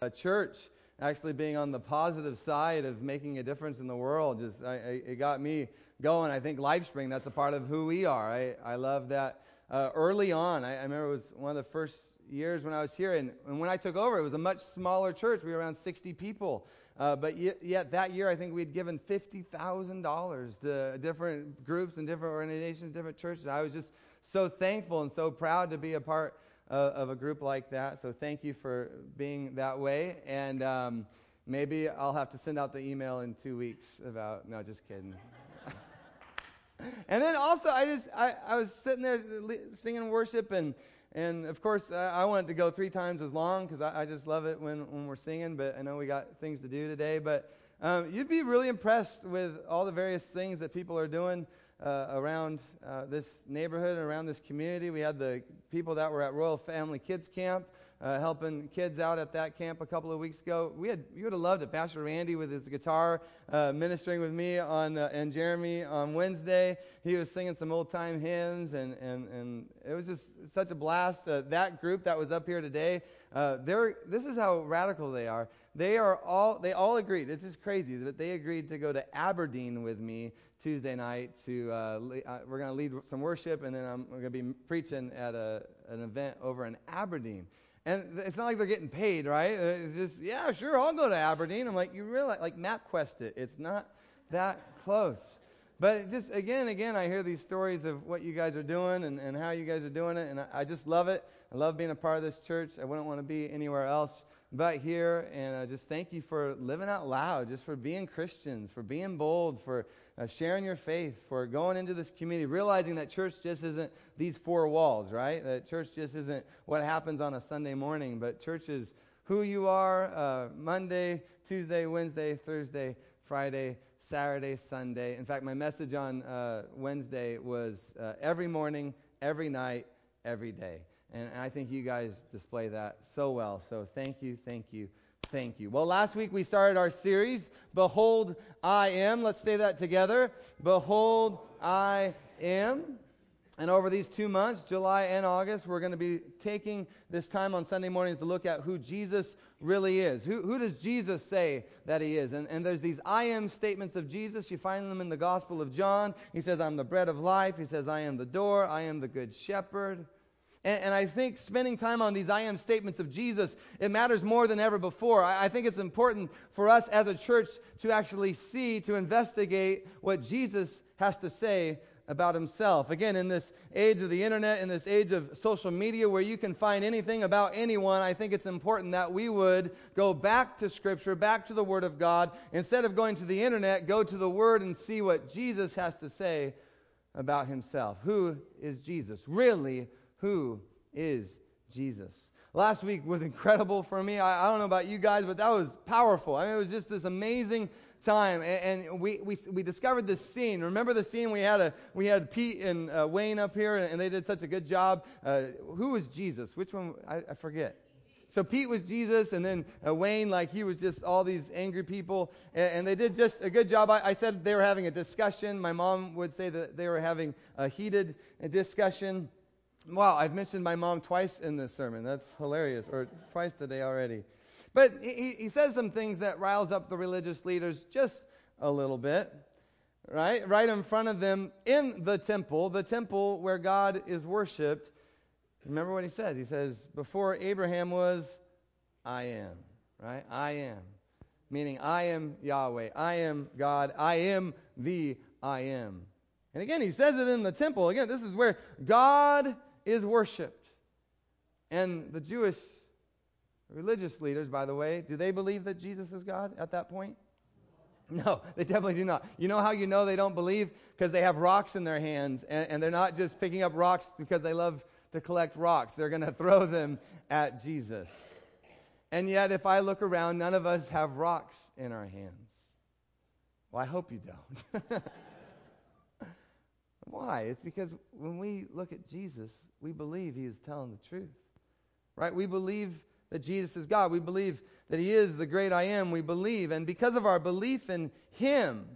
a church actually being on the positive side of making a difference in the world. Just I, I, it got me going. I think LifeSpring, that's a part of who we are. I, I love that. Uh, early on, I, I remember it was one of the first years when I was here, and, and when I took over, it was a much smaller church. We were around 60 people. Uh, but yet, yet, that year, I think we'd given $50,000 to different groups and different organizations, different churches. I was just so thankful and so proud to be a part of, of a group like that. So thank you for being that way. And um, maybe I'll have to send out the email in two weeks about, no, just kidding. and then also, I just, I, I was sitting there singing worship and and of course, I wanted to go three times as long because I, I, just love it when, when we're singing, but I know we got things to do today. But um, you'd be really impressed with all the various things that people are doing uh, around uh, this neighborhood and around this community. We had the people that were at Royal Family Kids Camp uh, helping kids out at that camp a couple of weeks ago. We had you would have loved it. Pastor Randy with his guitar uh, ministering with me on uh, and Jeremy on Wednesday. He was singing some old time hymns and and and it was just such a blast. Uh, that group that was up here today, uh, they're this is how radical they are. They are all they all agreed. This is crazy, but they agreed to go to Aberdeen with me Tuesday night to uh, uh, we're going to lead some worship and then I'm going to be preaching at a, an event over in Aberdeen. And it's not like they're getting paid, right? It's just, yeah, sure, I'll go to Aberdeen. I'm like, you realize, like MapQuest it. It's not that close. But just again again, I hear these stories of what you guys are doing and, and how you guys are doing it. And I, I just love it. I love being a part of this church. I wouldn't want to be anywhere else but here. And uh, just thank you for living out loud, just for being Christians, for being bold, for uh, sharing your faith, for going into this community, realizing that church just isn't these four walls, right? That church just isn't what happens on a Sunday morning, but church is who you are uh, Monday, Tuesday, Wednesday, Thursday, Friday, Saturday, Sunday. In fact, my message on uh, Wednesday was uh, every morning, every night, every day. And I think you guys display that so well. So thank you, thank you, Thank you. Well, last week we started our series, Behold, I Am. Let's say that together. Behold, I Am. And over these two months, July and August, we're going to be taking this time on Sunday mornings to look at who Jesus really is. Who, who does Jesus say that he is? And, and there's these I am statements of Jesus. You find them in the Gospel of John. He says, I'm the bread of life. He says, I am the door. I am the good shepherd. And, and, I think spending time on these I am statements of Jesus, it matters more than ever before. I, I think it's important for us as a church to actually see, to investigate what Jesus has to say about himself. Again, in this age of the internet, in this age of social media where you can find anything about anyone, I think it's important that we would go back to Scripture, back to the Word of God. Instead of going to the internet, go to the Word and see what Jesus has to say about himself. Who is Jesus? Really, who is Jesus. Last week was incredible for me. I, I, don't know about you guys, but that was powerful. I mean, it was just this amazing time, and, and we, we, we discovered this scene. Remember the scene we had a we had Pete and uh, Wayne up here, and, and, they did such a good job. Uh, who was Jesus? Which one? I, I forget. So Pete was Jesus, and then uh, Wayne, like he was just all these angry people, and, and they did just a good job. I, I, said they were having a discussion. My mom would say that they were having a heated discussion. Wow, I've mentioned my mom twice in this sermon. That's hilarious, or twice today already. But he, he says some things that riles up the religious leaders just a little bit, right? Right in front of them in the temple, the temple where God is worshiped. Remember what he says? He says, Before Abraham was, I am, right? I am. Meaning, I am Yahweh. I am God. I am the I am. And again, he says it in the temple. Again, this is where God is worshiped. And the Jewish religious leaders, by the way, do they believe that Jesus is God at that point? No, they definitely do not. You know how you know they don't believe? Because they have rocks in their hands, and, and they're not just picking up rocks because they love to collect rocks. They're going to throw them at Jesus. And yet, if I look around, none of us have rocks in our hands. Well, I hope you don't. Why? It's because when we look at Jesus, we believe he is telling the truth. Right? We believe that Jesus is God. We believe that he is the great I am. We believe. And because of our belief in him,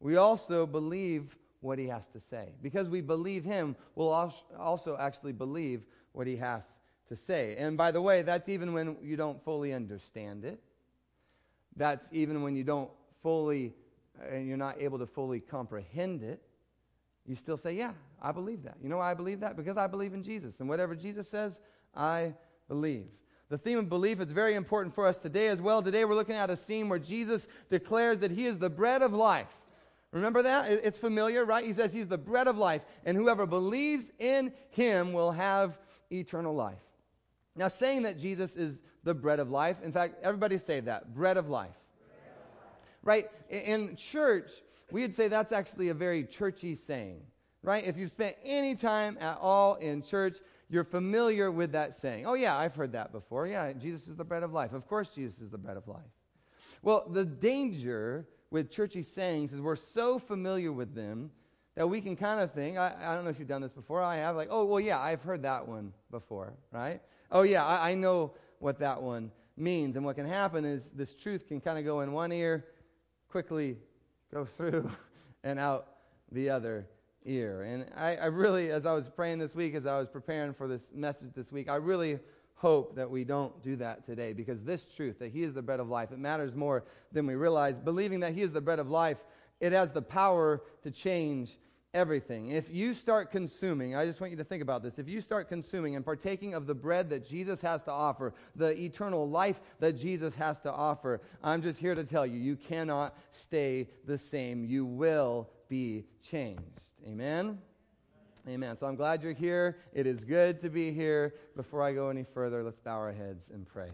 we also believe what he has to say. Because we believe him, we'll also actually believe what he has to say. And by the way, that's even when you don't fully understand it. That's even when you don't fully, and you're not able to fully comprehend it. You still say, Yeah, I believe that. You know why I believe that? Because I believe in Jesus. And whatever Jesus says, I believe. The theme of belief is very important for us today as well. Today we're looking at a scene where Jesus declares that he is the bread of life. Remember that? It's familiar, right? He says he's the bread of life, and whoever believes in him will have eternal life. Now, saying that Jesus is the bread of life, in fact, everybody say that bread of life. Bread of life. Right? In church, we'd say that's actually a very churchy saying, right? If you've spent any time at all in church, you're familiar with that saying. Oh, yeah, I've heard that before. Yeah, Jesus is the bread of life. Of course, Jesus is the bread of life. Well, the danger with churchy sayings is we're so familiar with them that we can kind of think, I, I, don't know if you've done this before, I have, like, oh, well, yeah, I've heard that one before, right? Oh, yeah, I, I know what that one means. And what can happen is this truth can kind of go in one ear, quickly go through, and out the other ear. And I, I really, as I was praying this week, as I was preparing for this message this week, I really hope that we don't do that today because this truth, that He is the bread of life, it matters more than we realize. Believing that He is the bread of life, it has the power to change everything. If you start consuming, I just want you to think about this. If you start consuming and partaking of the bread that Jesus has to offer, the eternal life that Jesus has to offer, I'm just here to tell you, you cannot stay the same. You will be changed. Amen? Amen. So I'm glad you're here. It is good to be here. Before I go any further, let's bow our heads and pray.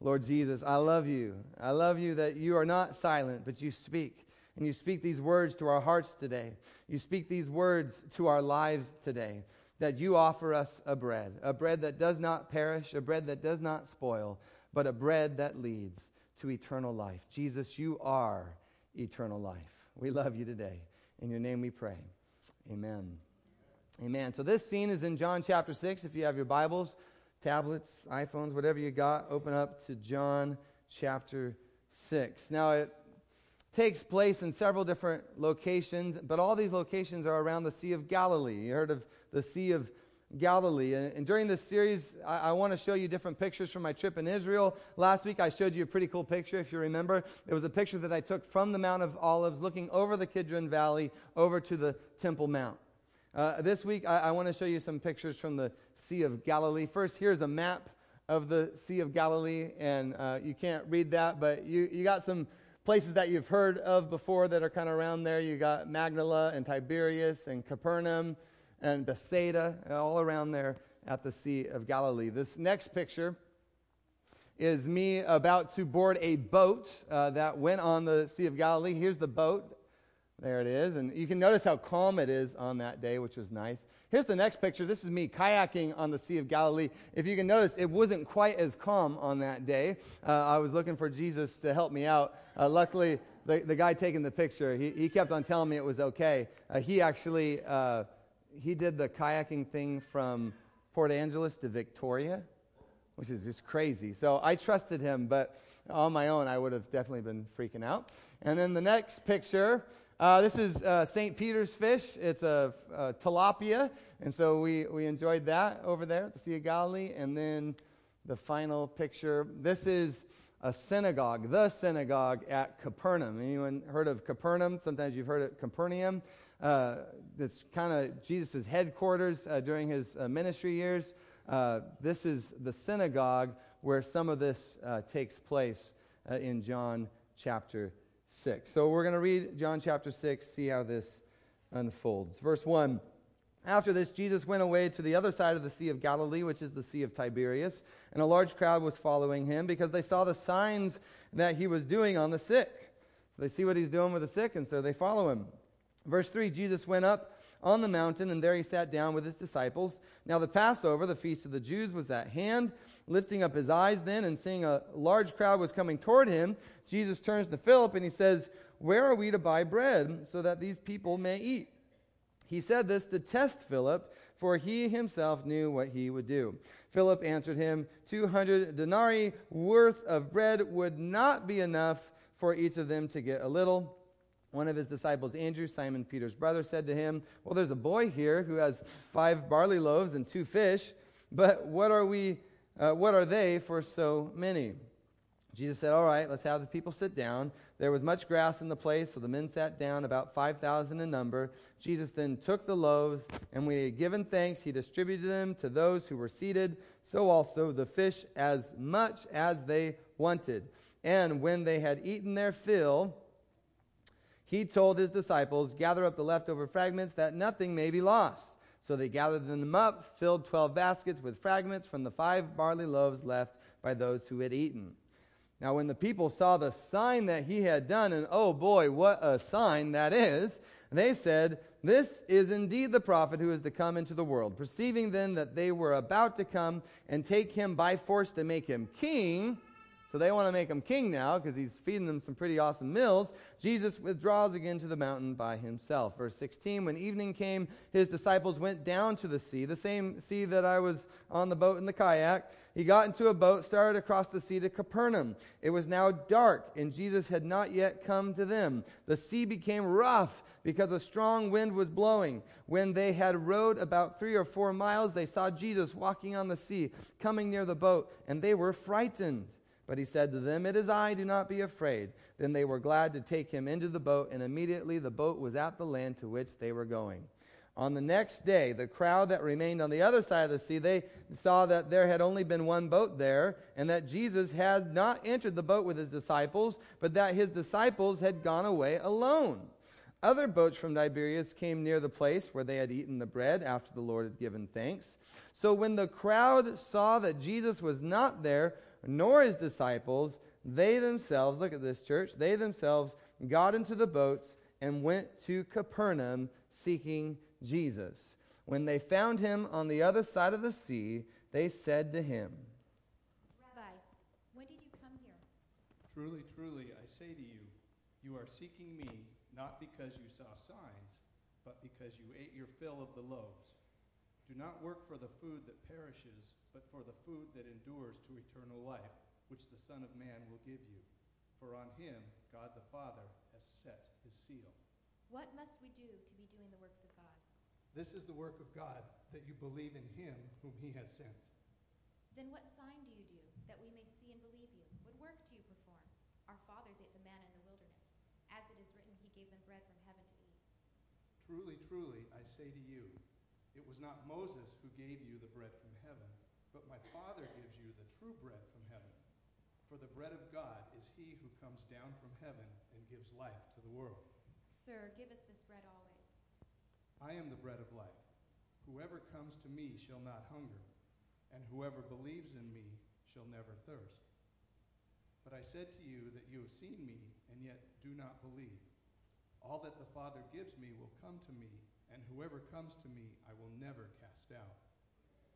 Lord Jesus, I love you. I love you that you are not silent, but you speak. And you speak these words to our hearts today. You speak these words to our lives today. That you offer us a bread, a bread that does not perish, a bread that does not spoil, but a bread that leads to eternal life. Jesus, you are eternal life. We love you today. In your name we pray. Amen. Amen. So this scene is in John chapter 6. If you have your Bibles, tablets, iPhones, whatever you got, open up to John chapter 6. Now, it takes place in several different locations, but all these locations are around the Sea of Galilee. You heard of the Sea of Galilee. And, and during this series, I, I want to show you different pictures from my trip in Israel. Last week, I showed you a pretty cool picture, if you remember. It was a picture that I took from the Mount of Olives, looking over the Kidron Valley over to the Temple Mount. Uh, this week, I, I want to show you some pictures from the Sea of Galilee. First, here's a map of the Sea of Galilee, and uh, you can't read that, but you, you got some places that you've heard of before that are kind of around there. You got Magdala and Tiberias and Capernaum and Bethsaida, all around there at the Sea of Galilee. This next picture is me about to board a boat uh, that went on the Sea of Galilee. Here's the boat. There it is. And you can notice how calm it is on that day, which was nice. Here's the next picture. This is me kayaking on the Sea of Galilee. If you can notice, it wasn't quite as calm on that day. Uh, I was looking for Jesus to help me out. Uh, luckily, the, the guy taking the picture, he, he kept on telling me it was okay. Uh, he actually, uh, he did the kayaking thing from Port Angeles to Victoria, which is just crazy. So I trusted him, but on my own, I would have definitely been freaking out. And then the next picture, uh, this is uh, St. Peter's fish. It's a, a, tilapia, and so we, we enjoyed that over there at the Sea of Galilee. And then the final picture. This is a synagogue, the synagogue at Capernaum. Anyone heard of Capernaum? Sometimes you've heard of Capernaum. Uh, it's kind of Jesus' headquarters uh, during his uh, ministry years. Uh, this is the synagogue where some of this uh, takes place in John chapter 6. So we're going to read John chapter 6, see how this unfolds. Verse 1 After this, Jesus went away to the other side of the Sea of Galilee, which is the Sea of Tiberias, and a large crowd was following him because they saw the signs that he was doing on the sick. So they see what he's doing with the sick, and so they follow him. Verse 3 Jesus went up on the mountain, and there he sat down with his disciples. Now the Passover, the feast of the Jews, was at hand. Lifting up his eyes then and seeing a large crowd was coming toward him, Jesus turns to Philip and he says, Where are we to buy bread so that these people may eat? He said this to test Philip, for he himself knew what he would do. Philip answered him, 200 denarii worth of bread would not be enough for each of them to get a little. One of his disciples, Andrew, Simon Peter's brother, said to him, Well, there's a boy here who has five barley loaves and two fish, but what are we uh, What are they for so many? Jesus said, All right, let's have the people sit down. There was much grass in the place, so the men sat down, about 5,000 in number. Jesus then took the loaves, and when he had given thanks, he distributed them to those who were seated, so also the fish as much as they wanted. And when they had eaten their fill, he told his disciples, Gather up the leftover fragments, that nothing may be lost. So they gathered them up, filled 12 baskets with fragments from the five barley loaves left by those who had eaten. Now, when the people saw the sign that he had done, and oh boy, what a sign that is, they said, This is indeed the prophet who is to come into the world. Perceiving then that they were about to come and take him by force to make him king, so they want to make him king now because he's feeding them some pretty awesome meals. Jesus withdraws again to the mountain by himself. Verse 16 When evening came, his disciples went down to the sea, the same sea that I was on the boat in the kayak. He got into a boat, started across the sea to Capernaum. It was now dark, and Jesus had not yet come to them. The sea became rough because a strong wind was blowing. When they had rowed about three or four miles, they saw Jesus walking on the sea, coming near the boat, and they were frightened. But he said to them, It is I, do not be afraid. Then they were glad to take him into the boat, and immediately the boat was at the land to which they were going. On the next day, the crowd that remained on the other side of the sea, they saw that there had only been one boat there, and that Jesus had not entered the boat with his disciples, but that his disciples had gone away alone. Other boats from Tiberias came near the place where they had eaten the bread after the Lord had given thanks. So when the crowd saw that Jesus was not there, nor his disciples, they themselves, look at this church, they themselves got into the boats and went to Capernaum seeking Jesus. When they found him on the other side of the sea, they said to him, Rabbi, when did you come here? Truly, truly, I say to you, you are seeking me not because you saw signs, but because you ate your fill of the loaves. Do not work for the food that perishes but for the food that endures to eternal life, which the Son of Man will give you. For on him God the Father has set his seal. What must we do to be doing the works of God? This is the work of God, that you believe in him whom he has sent. Then what sign do you do, that we may see and believe you? What work do you perform? Our fathers ate the manna in the wilderness. As it is written, he gave them bread from heaven to eat. Truly, truly, I say to you, it was not Moses who gave you the bread from heaven but my Father gives you the true bread from heaven. For the bread of God is he who comes down from heaven and gives life to the world. Sir, give us this bread always. I am the bread of life. Whoever comes to me shall not hunger, and whoever believes in me shall never thirst. But I said to you that you have seen me, and yet do not believe. All that the Father gives me will come to me, and whoever comes to me I will never cast out.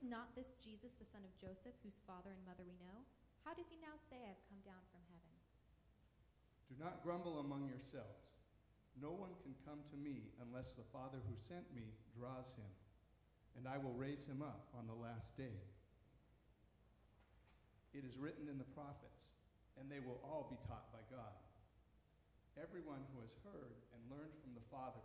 Is not this Jesus, the son of Joseph, whose father and mother we know? How does he now say, I have come down from heaven? Do not grumble among yourselves. No one can come to me unless the Father who sent me draws him, and I will raise him up on the last day. It is written in the prophets, and they will all be taught by God. Everyone who has heard and learned from the Father.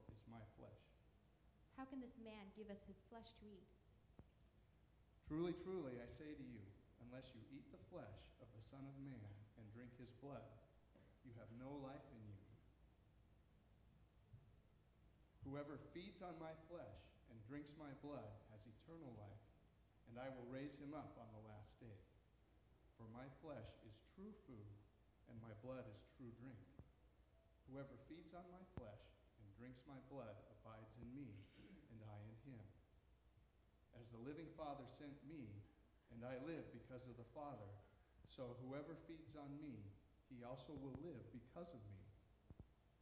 my flesh. How can this man give us his flesh to eat? Truly, truly, I say to you, unless you eat the flesh of the Son of Man and drink his blood, you have no life in you. Whoever feeds on my flesh and drinks my blood has eternal life, and I will raise him up on the last day. For my flesh is true food, and my blood is true drink. Whoever feeds on my flesh drinks my blood abides in me, and I in him. As the living Father sent me, and I live because of the Father, so whoever feeds on me, he also will live because of me.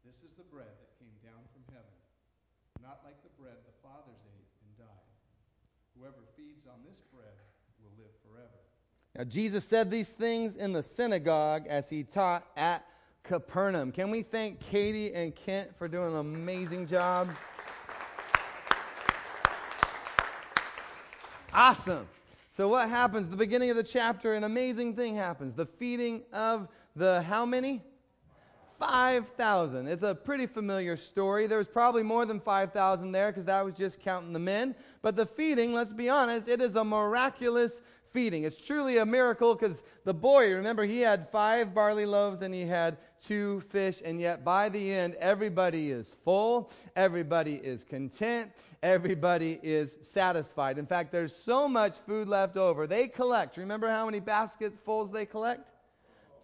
This is the bread that came down from heaven, not like the bread the fathers ate and died. Whoever feeds on this bread will live forever. Now, Jesus said these things in the synagogue as he taught at Capernaum. Can we thank Katie and Kent for doing an amazing job? Awesome. So, what happens? The beginning of the chapter, an amazing thing happens. The feeding of the how many? 5,000. It's a pretty familiar story. There was probably more than 5,000 there because that was just counting the men. But the feeding, let's be honest, it is a miraculous feeding. It's truly a miracle because the boy, remember, he had five barley loaves and he had two fish, and yet by the end, everybody is full, everybody is content, everybody is satisfied. In fact, there's so much food left over. They collect, remember how many basketfuls they collect?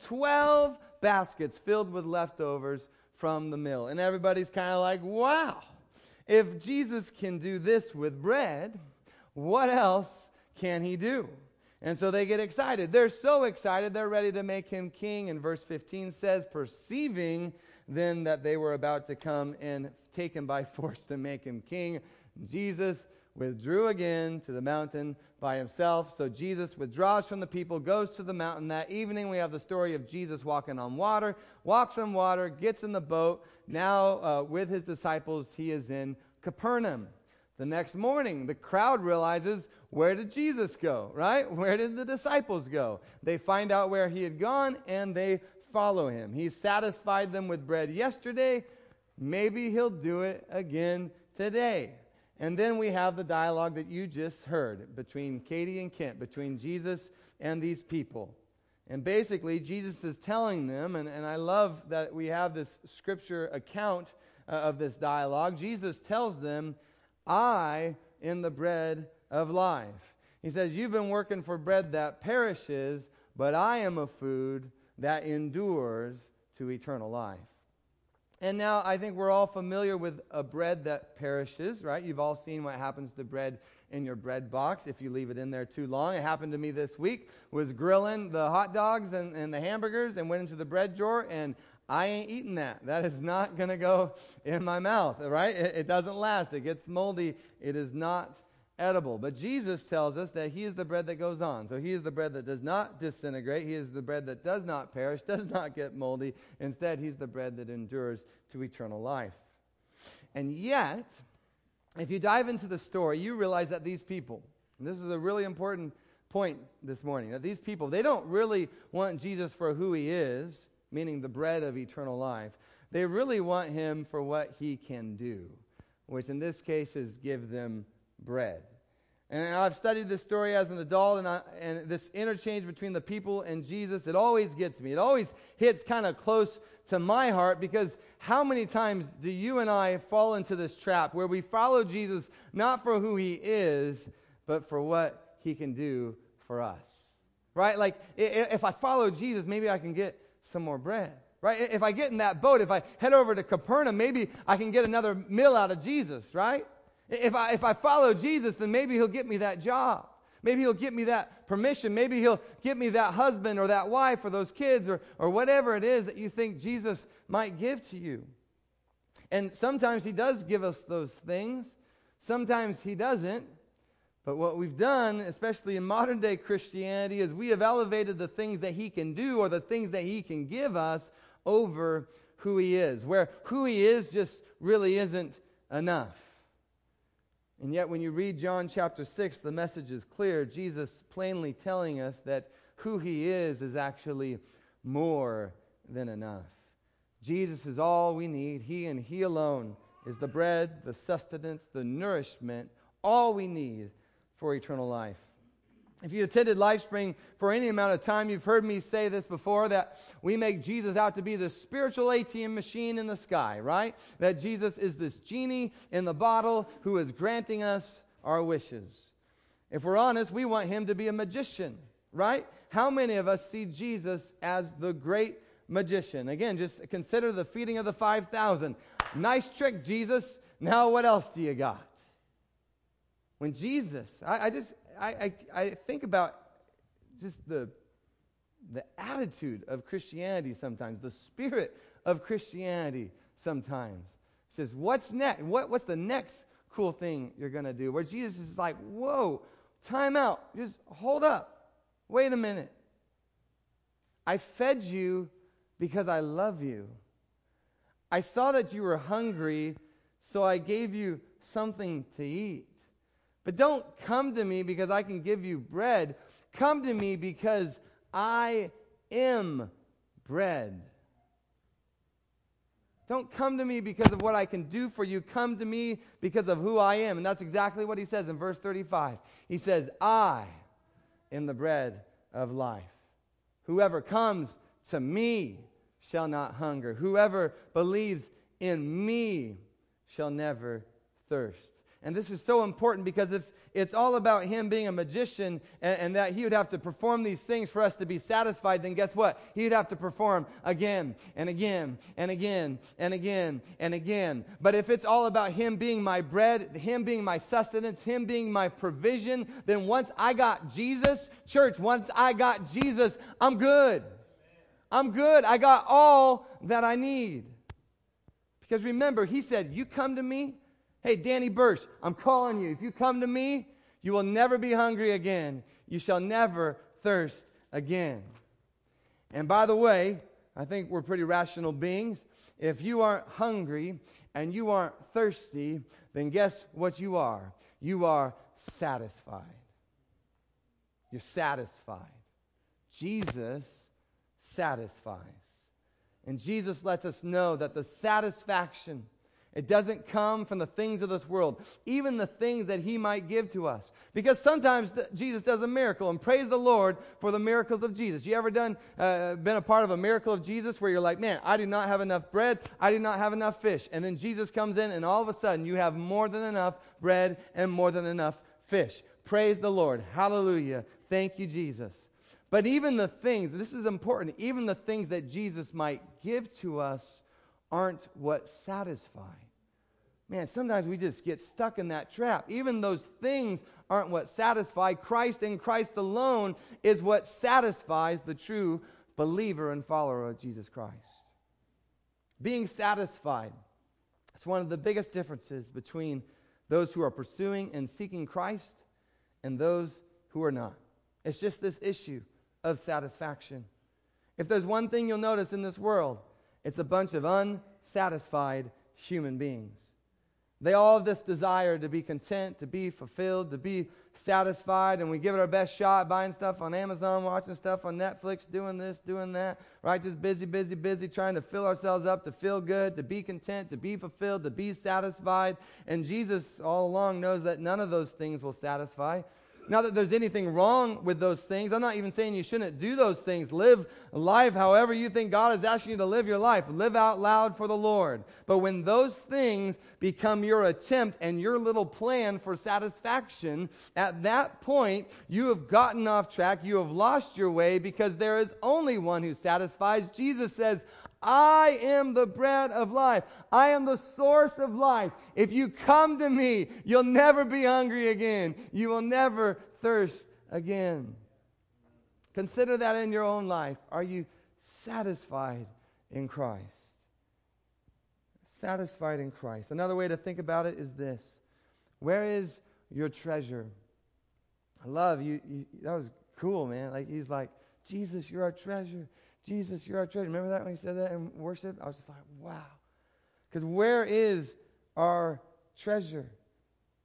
12 baskets filled with leftovers from the mill. And everybody's kind of like, wow, if Jesus can do this with bread, what else can he do? And so they get excited. They're so excited, they're ready to make him king. And verse 15 says, perceiving then that they were about to come and take him by force to make him king, Jesus withdrew again to the mountain by himself. So Jesus withdraws from the people, goes to the mountain. That evening, we have the story of Jesus walking on water, walks on water, gets in the boat. Now, uh, with his disciples, he is in Capernaum. The next morning, the crowd realizes where did Jesus go, right? Where did the disciples go? They find out where he had gone and they follow him. He satisfied them with bread yesterday. Maybe he'll do it again today. And then we have the dialogue that you just heard between Katie and Kent, between Jesus and these people. And basically, Jesus is telling them, and, and I love that we have this scripture account uh, of this dialogue. Jesus tells them, I am the bread of life. He says, You've been working for bread that perishes, but I am a food that endures to eternal life. And now I think we're all familiar with a bread that perishes, right? You've all seen what happens to bread in your bread box if you leave it in there too long. It happened to me this week. Was grilling the hot dogs and, and the hamburgers and went into the bread drawer and I ain't eating that. That is not going to go in my mouth, right? It, it doesn't last. It gets moldy. It is not edible. But Jesus tells us that He is the bread that goes on. So He is the bread that does not disintegrate. He is the bread that does not perish, does not get moldy. Instead, He's the bread that endures to eternal life. And yet, if you dive into the story, you realize that these people, this is a really important point this morning, that these people, they don't really want Jesus for who He is, meaning the bread of eternal life. They really want Him for what He can do, which in this case is give them bread. And I've studied this story as an adult, and, I, and this interchange between the people and Jesus, it always gets me. It always hits kind of close to my heart because how many times do you and I fall into this trap where we follow Jesus not for who he is, but for what he can do for us? Right? Like, if I follow Jesus, maybe I can get some more bread. Right? If I get in that boat, if I head over to Capernaum, maybe I can get another meal out of Jesus, right? If I, if I follow Jesus, then maybe he'll get me that job. Maybe he'll get me that permission. Maybe he'll get me that husband or that wife or those kids or, or whatever it is that you think Jesus might give to you. And sometimes he does give us those things, sometimes he doesn't. But what we've done, especially in modern day Christianity, is we have elevated the things that he can do or the things that he can give us over who he is, where who he is just really isn't enough. And yet, when you read John chapter 6, the message is clear. Jesus plainly telling us that who he is is actually more than enough. Jesus is all we need. He and he alone is the bread, the sustenance, the nourishment, all we need for eternal life. If you attended LifeSpring for any amount of time, you've heard me say this before that we make Jesus out to be the spiritual ATM machine in the sky, right? That Jesus is this genie in the bottle who is granting us our wishes. If we're honest, we want him to be a magician, right? How many of us see Jesus as the great magician? Again, just consider the feeding of the 5,000. Nice trick, Jesus. Now, what else do you got? When Jesus, I, I just, I, I, I think about just the, the attitude of Christianity sometimes, the spirit of Christianity sometimes. He says, What's next? What, what's the next cool thing you're going to do? Where Jesus is like, Whoa, time out. Just hold up. Wait a minute. I fed you because I love you. I saw that you were hungry, so I gave you something to eat. But don't come to me because I can give you bread. Come to me because I am bread. Don't come to me because of what I can do for you. Come to me because of who I am. And that's exactly what he says in verse 35. He says, I am the bread of life. Whoever comes to me shall not hunger. Whoever believes in me shall never thirst. And this is so important because if it's all about him being a magician and, and, that he would have to perform these things for us to be satisfied, then guess what? He'd have to perform again and again and again and again and again. But if it's all about him being my bread, him being my sustenance, him being my provision, then once I got Jesus, church, once I got Jesus, I'm good. I'm good. I got all that I need. Because remember, he said, You come to me Hey, Danny Bursch, I'm calling you. If you come to me, you will never be hungry again. You shall never thirst again. And by the way, I think we're pretty rational beings. If you aren't hungry and you aren't thirsty, then guess what you are? You are satisfied. You're satisfied. Jesus satisfies. And Jesus lets us know that the satisfaction it doesn't come from the things of this world, even the things that He might give to us. Because sometimes th- Jesus does a miracle, and praise the Lord for the miracles of Jesus. You ever done uh, been a part of a miracle of Jesus where you're like, man, I do not have enough bread, I do not have enough fish, and then Jesus comes in, and all of a sudden you have more than enough bread and more than enough fish. Praise the Lord. Hallelujah. Thank you, Jesus. But even the things, this is important, even the things that Jesus might give to us aren't what satisfy. Man, sometimes we just get stuck in that trap. Even those things aren't what satisfy. Christ and Christ alone is what satisfies the true believer and follower of Jesus Christ. Being satisfied. It's one of the biggest differences between those who are pursuing and seeking Christ and those who are not. It's just this issue of satisfaction. If there's one thing you'll notice in this world, it's a bunch of unsatisfied human beings. They all have this desire to be content, to be fulfilled, to be satisfied, and we give it our best shot buying stuff on Amazon, watching stuff on Netflix, doing this, doing that, right? Just busy, busy, busy, trying to fill ourselves up, to feel good, to be content, to be fulfilled, to be satisfied. And Jesus all along knows that none of those things will satisfy. Not that there's anything wrong with those things. I'm not even saying you shouldn't do those things. Live life however you think God is asking you to live your life. Live out loud for the Lord. But when those things become your attempt and your little plan for satisfaction, at that point, you have gotten off track. You have lost your way because there is only one who satisfies. Jesus says, I am the bread of life. I am the source of life. If you come to me, you'll never be hungry again. You will never thirst again. Consider that in your own life. Are you satisfied in Christ? Satisfied in Christ. Another way to think about it is this Where is your treasure? I love you. you that was cool, man. Like, he's like, Jesus, you're our treasure. Jesus, you're our treasure. Remember that when he said that in worship? I was just like, wow. Because where is our treasure?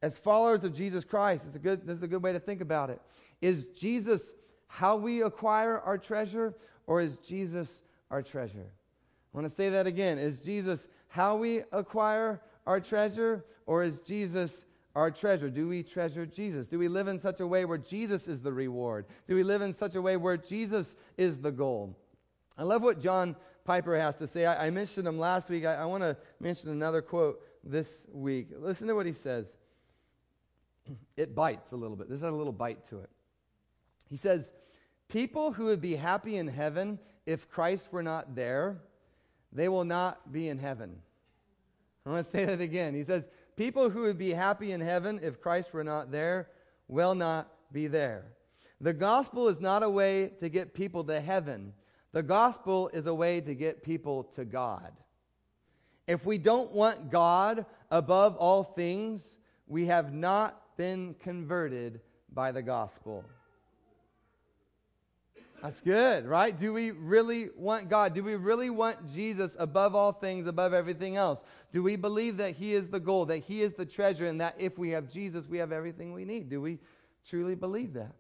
As followers of Jesus Christ, it's a good, this is a good way to think about it. Is Jesus how we acquire our treasure, or is Jesus our treasure? I want to say that again. Is Jesus how we acquire our treasure, or is Jesus our treasure? Do we treasure Jesus? Do we live in such a way where Jesus is the reward? Do we live in such a way where Jesus is the goal? I love what John Piper has to say. I, I mentioned him last week. I, I want to mention another quote this week. Listen to what he says. it bites a little bit. This has a little bite to it. He says, People who would be happy in heaven if Christ were not there, they will not be in heaven. I want to say that again. He says, People who would be happy in heaven if Christ were not there will not be there. The gospel is not a way to get people to heaven, the gospel is a way to get people to God. If we don't want God above all things, we have not been converted by the gospel. That's good, right? Do we really want God? Do we really want Jesus above all things, above everything else? Do we believe that He is the goal, that He is the treasure, and that if we have Jesus, we have everything we need? Do we truly believe that?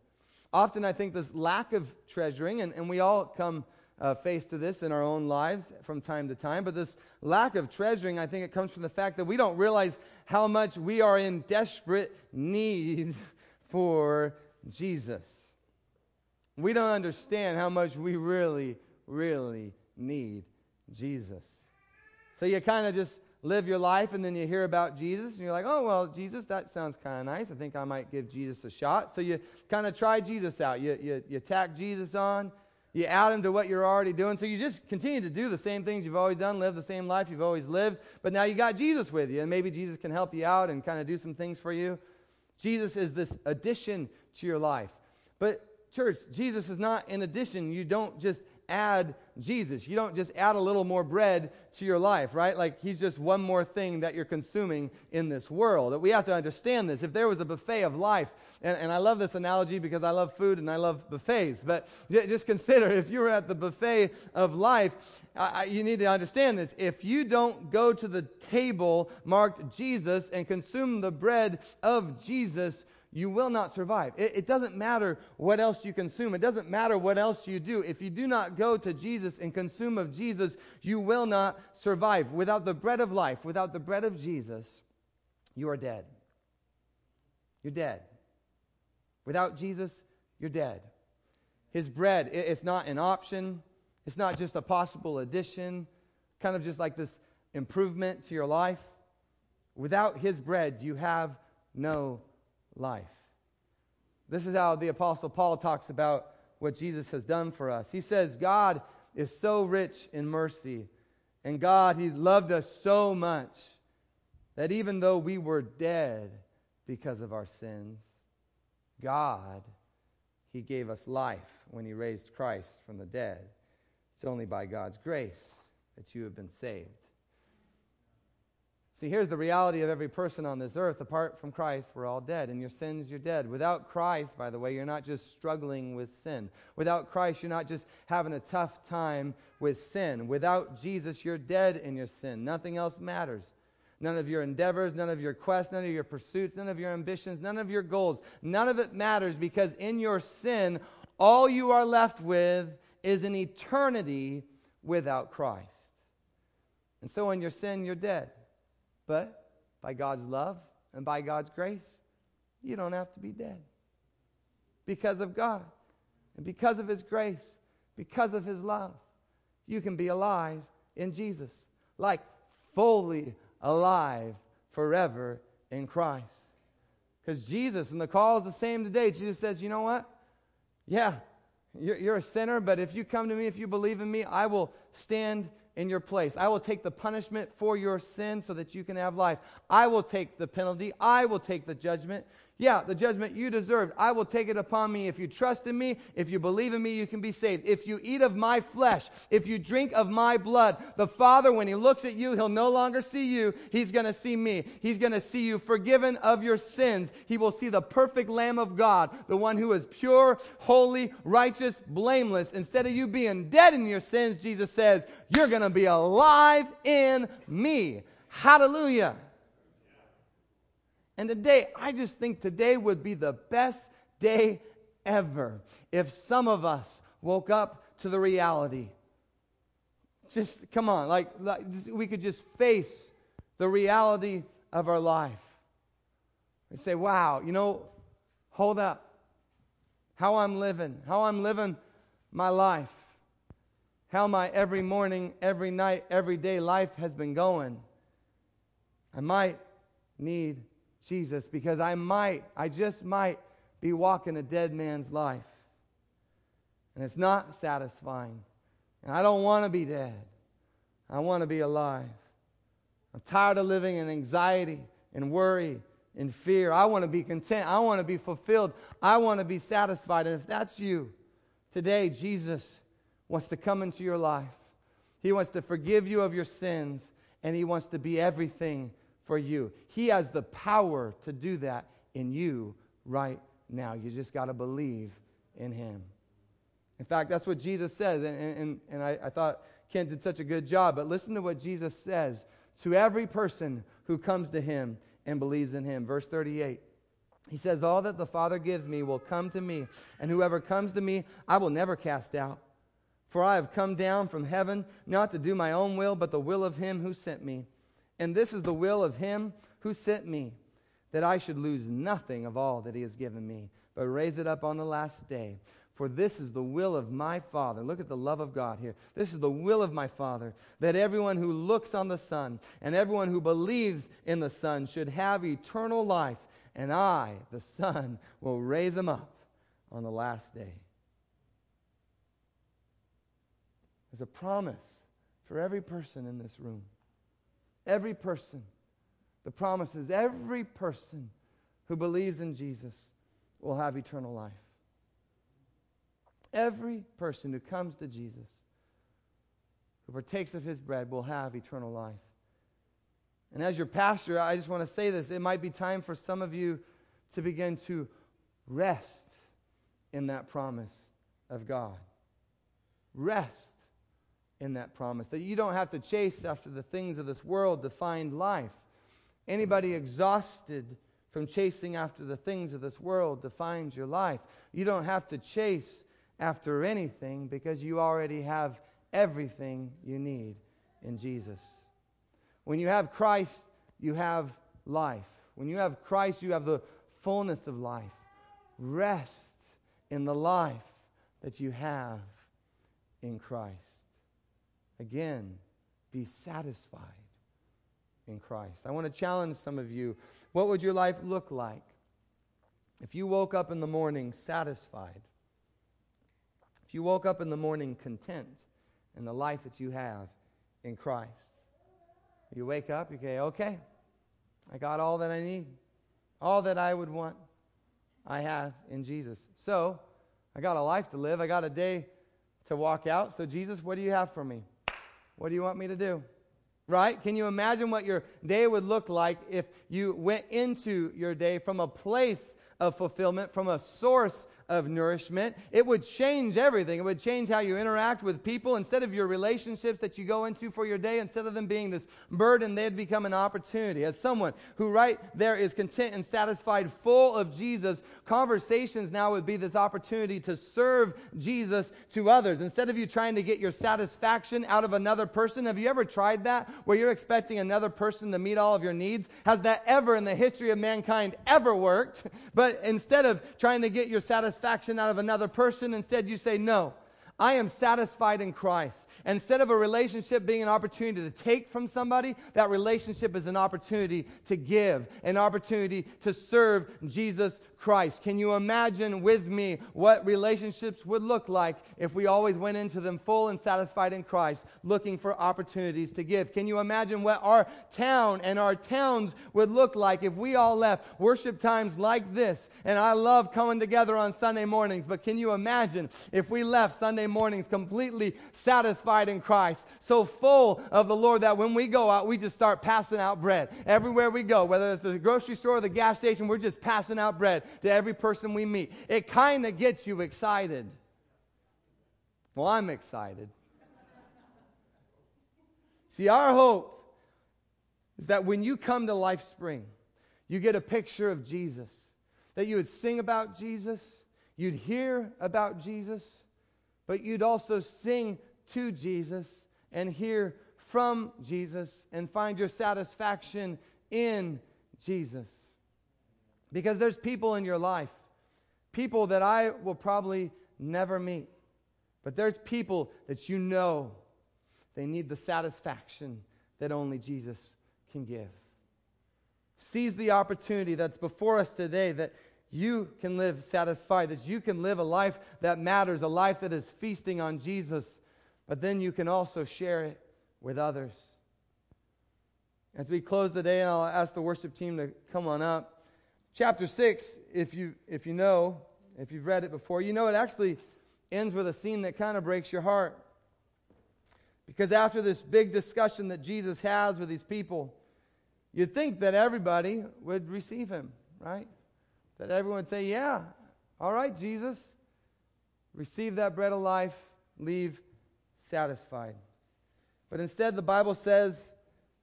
Often I think this lack of treasuring, and, and we all come uh, face to this in our own lives from time to time, but this lack of treasuring, I think it comes from the fact that we don't realize how much we are in desperate need for Jesus. We don't understand how much we really, really need Jesus. So you kind of just live your life and then you hear about Jesus and you're like, oh, well, Jesus, that sounds kind of nice. I think I might give Jesus a shot. So you kind of try Jesus out. You, you, you tack Jesus on, you add him to what you're already doing. So you just continue to do the same things you've always done, live the same life you've always lived. But now you got Jesus with you and maybe Jesus can help you out and kind of do some things for you. Jesus is this addition to your life. But church, Jesus is not an addition. You don't just add Jesus. You don't just add a little more bread to your life, right? Like he's just one more thing that you're consuming in this world. That We have to understand this. If there was a buffet of life, and, and I love this analogy because I love food and I love buffets, but just consider if you were at the buffet of life, I, you need to understand this. If you don't go to the table marked Jesus and consume the bread of Jesus, you will not survive. It, it, doesn't matter what else you consume, it doesn't matter what else you do. If you do not go to Jesus and consume of Jesus, you will not survive. Without the bread of life, without the bread of Jesus, you are dead. You're dead. Without Jesus, you're dead. His bread, it, it's not an option, it's not just a possible addition, kind of just like this improvement to your life. Without his bread, you have no life. This is how the Apostle Paul talks about what Jesus has done for us. He says, God is so rich in mercy, and God, He loved us so much that even though we were dead because of our sins, God, He gave us life when He raised Christ from the dead. It's only by God's grace that you have been saved. See, here's the reality of every person on this earth. Apart from Christ, we're all dead. In your sins, you're dead. Without Christ, by the way, you're not just struggling with sin. Without Christ, you're not just having a tough time with sin. Without Jesus, you're dead in your sin. Nothing else matters. None of your endeavors, none of your quests, none of your pursuits, none of your ambitions, none of your goals. None of it matters because in your sin, all you are left with is an eternity without Christ. And so in your sin, you're dead. But by God's love and by God's grace, you don't have to be dead. Because of God and because of His grace, because of His love, you can be alive in Jesus, like fully alive forever in Christ. Because Jesus, and the call is the same today, Jesus says, you know what? Yeah, you're, you're, a sinner, but if you come to me, if you believe in me, I will stand in your place. I will take the punishment for your sin so that you can have life. I will take the penalty. I will take the judgment. Yeah, the judgment you deserved, I will take it upon me. If you trust in me, if you believe in me, you can be saved. If you eat of my flesh, if you drink of my blood, the Father, when he looks at you, he'll no longer see you. He's going to see me. He's going to see you forgiven of your sins. He will see the perfect Lamb of God, the one who is pure, holy, righteous, blameless. Instead of you being dead in your sins, Jesus says, you're going to be alive in me. Hallelujah. And today, I just think today would be the best day ever if some of us woke up to the reality. Just come on, like, like we could just face the reality of our life. We say, wow, you know, hold up. How I'm living, how I'm living my life, how my every morning, every night, every day life has been going. I might need Jesus because I might, I just might be walking a dead man's life. And it's not satisfying. And I don't want to be dead. I want to be alive. I'm tired of living in anxiety and worry and fear. I want to be content. I want to be fulfilled. I want to be satisfied. And if that's you, today, Jesus wants to come into your life. He wants to forgive you of your sins, and He wants to be everything for you. He has the power to do that in you right now. You just got to believe in Him. In fact, that's what Jesus says. And, and, and I, I thought Kent did such a good job. But listen to what Jesus says to every person who comes to him and believes in him. Verse 38. He says, All that the Father gives me will come to me, and whoever comes to me, I will never cast out. For I have come down from heaven not to do my own will, but the will of him who sent me. And this is the will of him who sent me, that I should lose nothing of all that he has given me, but raise it up on the last day. For this is the will of my Father. Look at the love of God here. This is the will of my Father, that everyone who looks on the Son and everyone who believes in the Son should have eternal life, and I, the Son, will raise them up on the last day. There's a promise for every person in this room. Every person. The promise is every person who believes in Jesus will have eternal life. Every person who comes to Jesus, who partakes of his bread, will have eternal life. And as your pastor, I just want to say this. It might be time for some of you to begin to rest in that promise of God. Rest in that promise. That you don't have to chase after the things of this world to find life. Anybody exhausted from chasing after the things of this world to find your life, you don't have to chase after anything because you already have everything you need in Jesus. When you have Christ, you have life. When you have Christ, you have the fullness of life. Rest in the life that you have in Christ. Again, be satisfied in Christ. I want to challenge some of you. What would your life look like if you woke up in the morning satisfied? If you woke up in the morning content in the life that you have in Christ, you wake up, you say, okay, I got all that I need, all that I would want, I have in Jesus. So, I got a life to live, I got a day to walk out. So, Jesus, what do you have for me? What do you want me to do? Right? Can you imagine what your day would look like if you went into your day from a place of fulfillment, from a source of nourishment. It would change everything. It would change how you interact with people. Instead of your relationships that you go into for your day, instead of them being this burden, they'd become an opportunity. As someone who right there is content and satisfied, full of Jesus, conversations now would be this opportunity to serve Jesus to others. Instead of you trying to get your satisfaction out of another person, have you ever tried that where you're expecting another person to meet all of your needs? Has that ever in the history of mankind ever worked? But instead of trying to get your satisfaction, out of another person. Instead, you say, No, I am satisfied in Christ. Instead of a relationship being an opportunity to take from somebody, that relationship is an opportunity to give, an opportunity to serve Jesus Christ. Can you imagine with me what relationships would look like if we always went into them full and satisfied in Christ, looking for opportunities to give? Can you imagine what our town and our towns would look like if we all left worship times like this? And I love coming together on Sunday mornings, but can you imagine if we left Sunday mornings completely satisfied in Christ, so full of the Lord that when we go out, we just start passing out bread. Everywhere we go, whether it's the grocery store or the gas station, we're just passing out bread to every person we meet. It kind of gets you excited. Well, I'm excited. See, our hope is that when you come to Life Spring, you get a picture of Jesus, that you would sing about Jesus, you'd hear about Jesus, but you'd also sing to Jesus and hear from Jesus and find your satisfaction in Jesus. Because there's people in your life, people that I will probably never meet, but there's people that you know they need the satisfaction that only Jesus can give. Seize the opportunity that's before us today that you can live satisfied, that you can live a life that matters, a life that is feasting on Jesus, but then you can also share it with others. As we close the day, and I'll ask the worship team to come on up. Chapter 6, if you, if you know, if you've read it before, you know it actually ends with a scene that kind of breaks your heart. Because after this big discussion that Jesus has with these people, you'd think that everybody would receive him, right? That everyone would say, Yeah, all right, Jesus, receive that bread of life, leave satisfied. But instead, the Bible says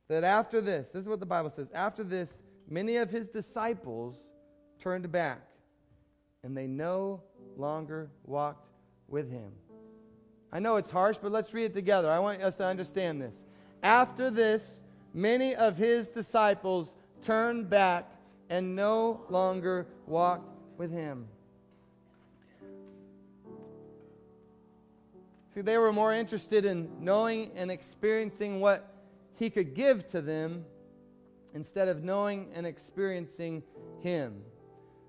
that after this, this is what the Bible says after this, many of his disciples turned back, and they no longer walked with him. I know it's harsh, but let's read it together. I want us to understand this. After this, many of his disciples turned back and no longer walked with him. See, they were more interested in knowing and experiencing what he could give to them instead of knowing and experiencing him.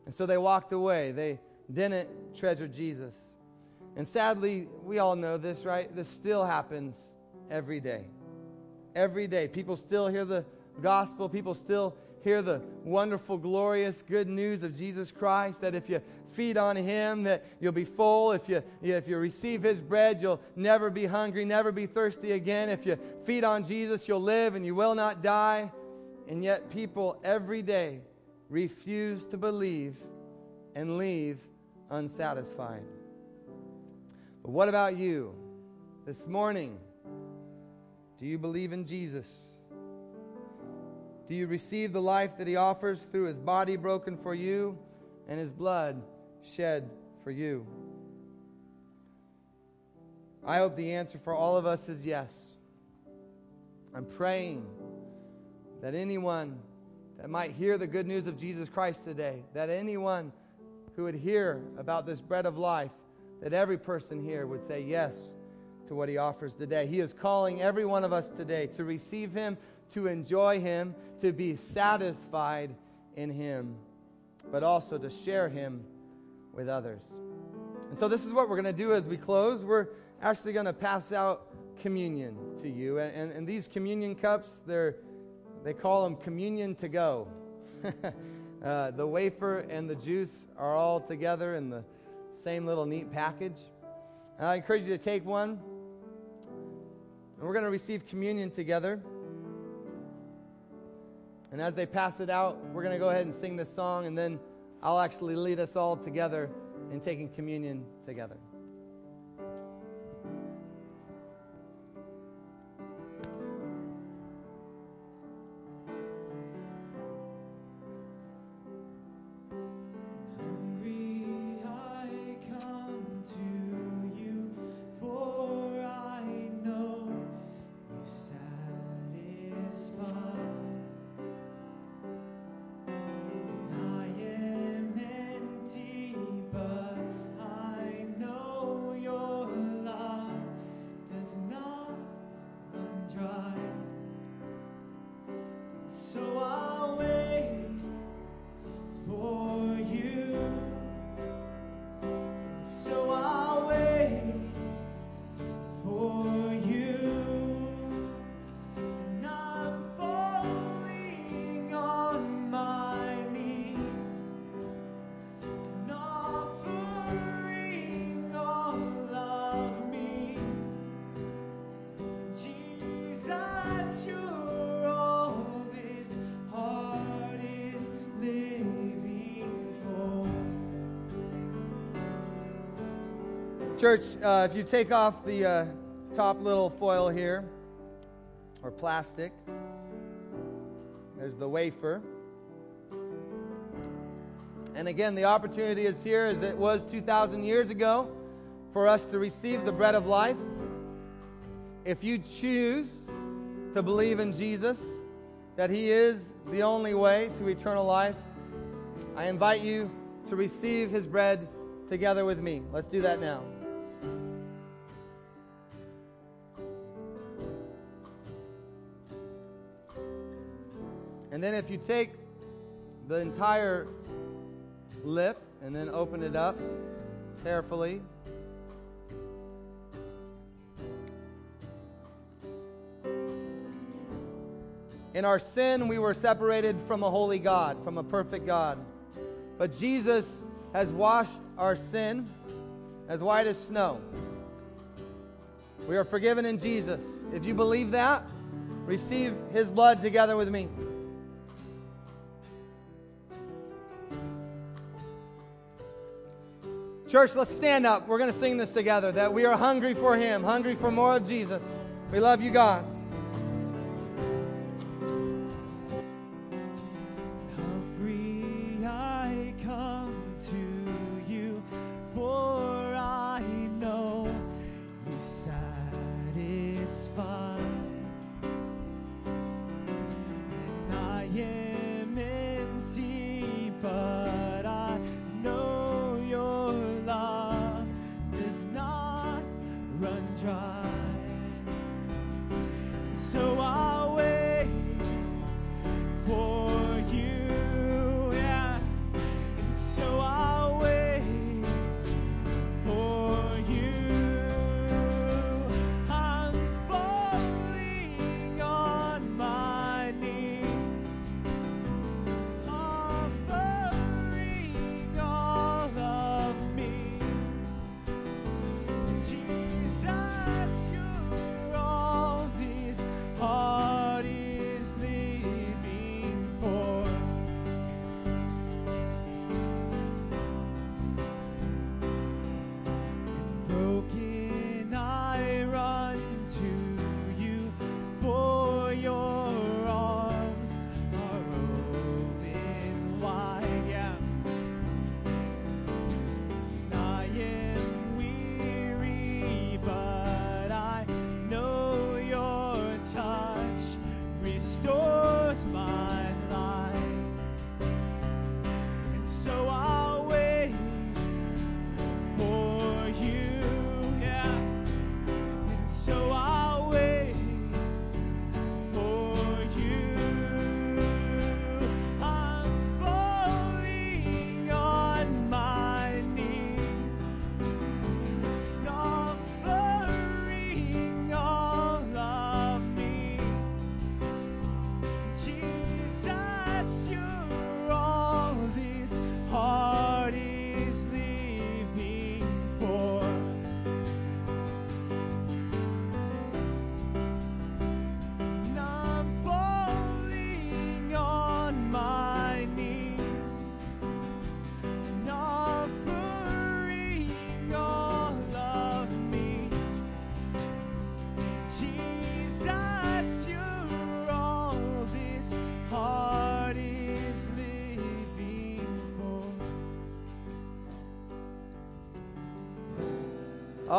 And so they walked away. They didn't treasure Jesus. And sadly, we all know this, right? This still happens every day. Every day. People still hear the gospel. People still hear the wonderful, glorious, good news of Jesus Christ that if you feed on him that you'll be full if you if you receive his bread you'll never be hungry never be thirsty again if you feed on Jesus you'll live and you will not die and yet people every day refuse to believe and leave unsatisfied but what about you? This morning, do you believe in Jesus? Do you receive the life that he offers through his body broken for you and his blood shed for you? I hope the answer for all of us is yes. I'm praying that anyone that might hear the good news of Jesus Christ today, that anyone who would hear about this bread of life that every person here would say yes to what he offers today. He is calling every one of us today to receive him, to enjoy him, to be satisfied in him, but also to share him with others. And so, this is what we're going to do as we close. We're actually going to pass out communion to you. And, and, and these communion cups, they're, they call them communion to go. uh, the wafer and the juice are all together in the same little neat package. And I encourage you to take one. And we're going to receive communion together. And as they pass it out, we're going to go ahead and sing this song, and then I'll actually lead us all together in taking communion together. Church, uh, if you take off the uh, top little foil here, or plastic, there's the wafer. And again, the opportunity is here as it was 2,000 years ago for us to receive the bread of life. If you choose to believe in Jesus, that He is the only way to eternal life, I invite you to receive His bread together with me. Let's do that now. And then if you take the entire lip and then open it up carefully. In our sin, we were separated from a holy God, from a perfect God. But Jesus has washed our sin as white as snow. We are forgiven in Jesus. If you believe that, receive his blood together with me. Church, let's stand up. We're going to sing this together that we are hungry for him, hungry for more of Jesus. We love you, God.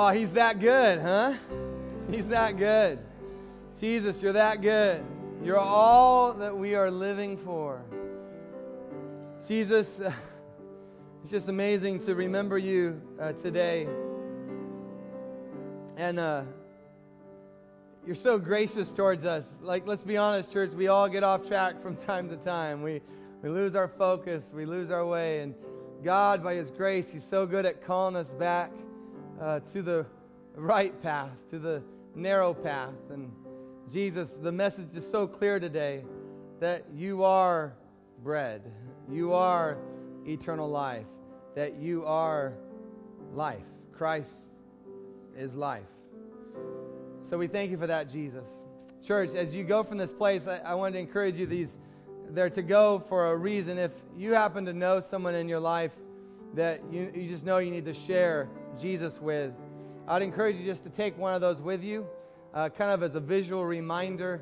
Oh, he's that good, huh? He's that good. Jesus, you're that good. You're all that we are living for. Jesus, it's just amazing to remember you uh, today. And uh, you're so gracious towards us. Like, let's be honest, church, we all get off track from time to time. We, we lose our focus, we lose our way. And God, by His grace, He's so good at calling us back uh, to the right path, to the narrow path. And Jesus, the message is so clear today that you are bread, you are eternal life, that you are life. Christ is life. So we thank you for that, Jesus. Church, as you go from this place, I, I wanted to encourage you these they're to go for a reason. If you happen to know someone in your life that you, you just know you need to share Jesus with, I'd encourage you just to take one of those with you, uh, kind of as a visual reminder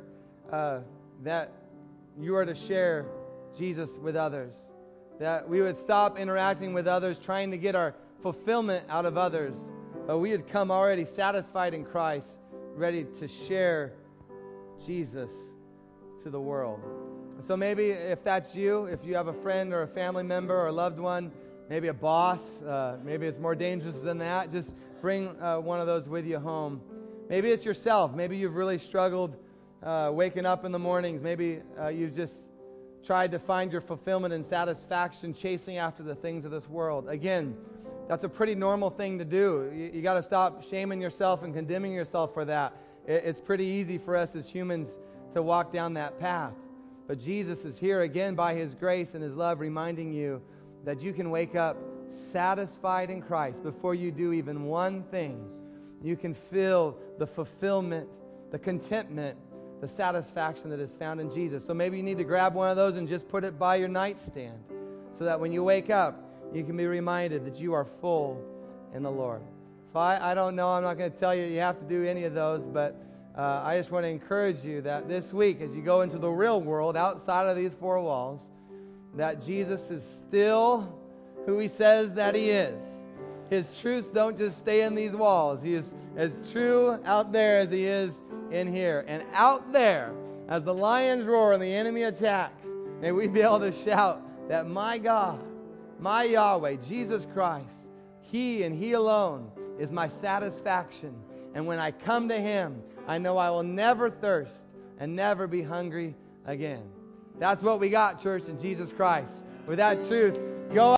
uh, that you are to share Jesus with others. That we would stop interacting with others, trying to get our fulfillment out of others, but we would come already satisfied in Christ, ready to share Jesus to the world. So maybe if that's you, if you have a friend or a family member or a loved one, maybe a boss, uh, maybe it's more dangerous than that, just bring uh, one of those with you home. Maybe it's yourself. Maybe you've really struggled uh, waking up in the mornings. Maybe uh, you've just tried to find your fulfillment and satisfaction chasing after the things of this world. Again, that's a pretty normal thing to do. You, you got to stop shaming yourself and condemning yourself for that. It, it's pretty easy for us as humans to walk down that path. But Jesus is here again by his grace and his love, reminding you that you can wake up satisfied in Christ before you do even one thing. You can feel the fulfillment, the contentment, the satisfaction that is found in Jesus. So maybe you need to grab one of those and just put it by your nightstand so that when you wake up, you can be reminded that you are full in the Lord. So I, I don't know, I'm not going to tell you you have to do any of those, but uh, I just want to encourage you that this week, as you go into the real world outside of these four walls, that Jesus is still who he says that he is. His truths don't just stay in these walls. He is as true out there as he is in here. And out there, as the lions roar and the enemy attacks, may we be able to shout that my God, my Yahweh, Jesus Christ, He and He alone is my satisfaction. And when I come to Him, I know I will never thirst and never be hungry again. That's what we got, church, in Jesus Christ. With that truth, go